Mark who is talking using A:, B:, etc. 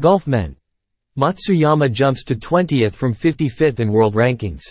A: Golf men. Matsuyama jumps to 20th from 55th in world rankings.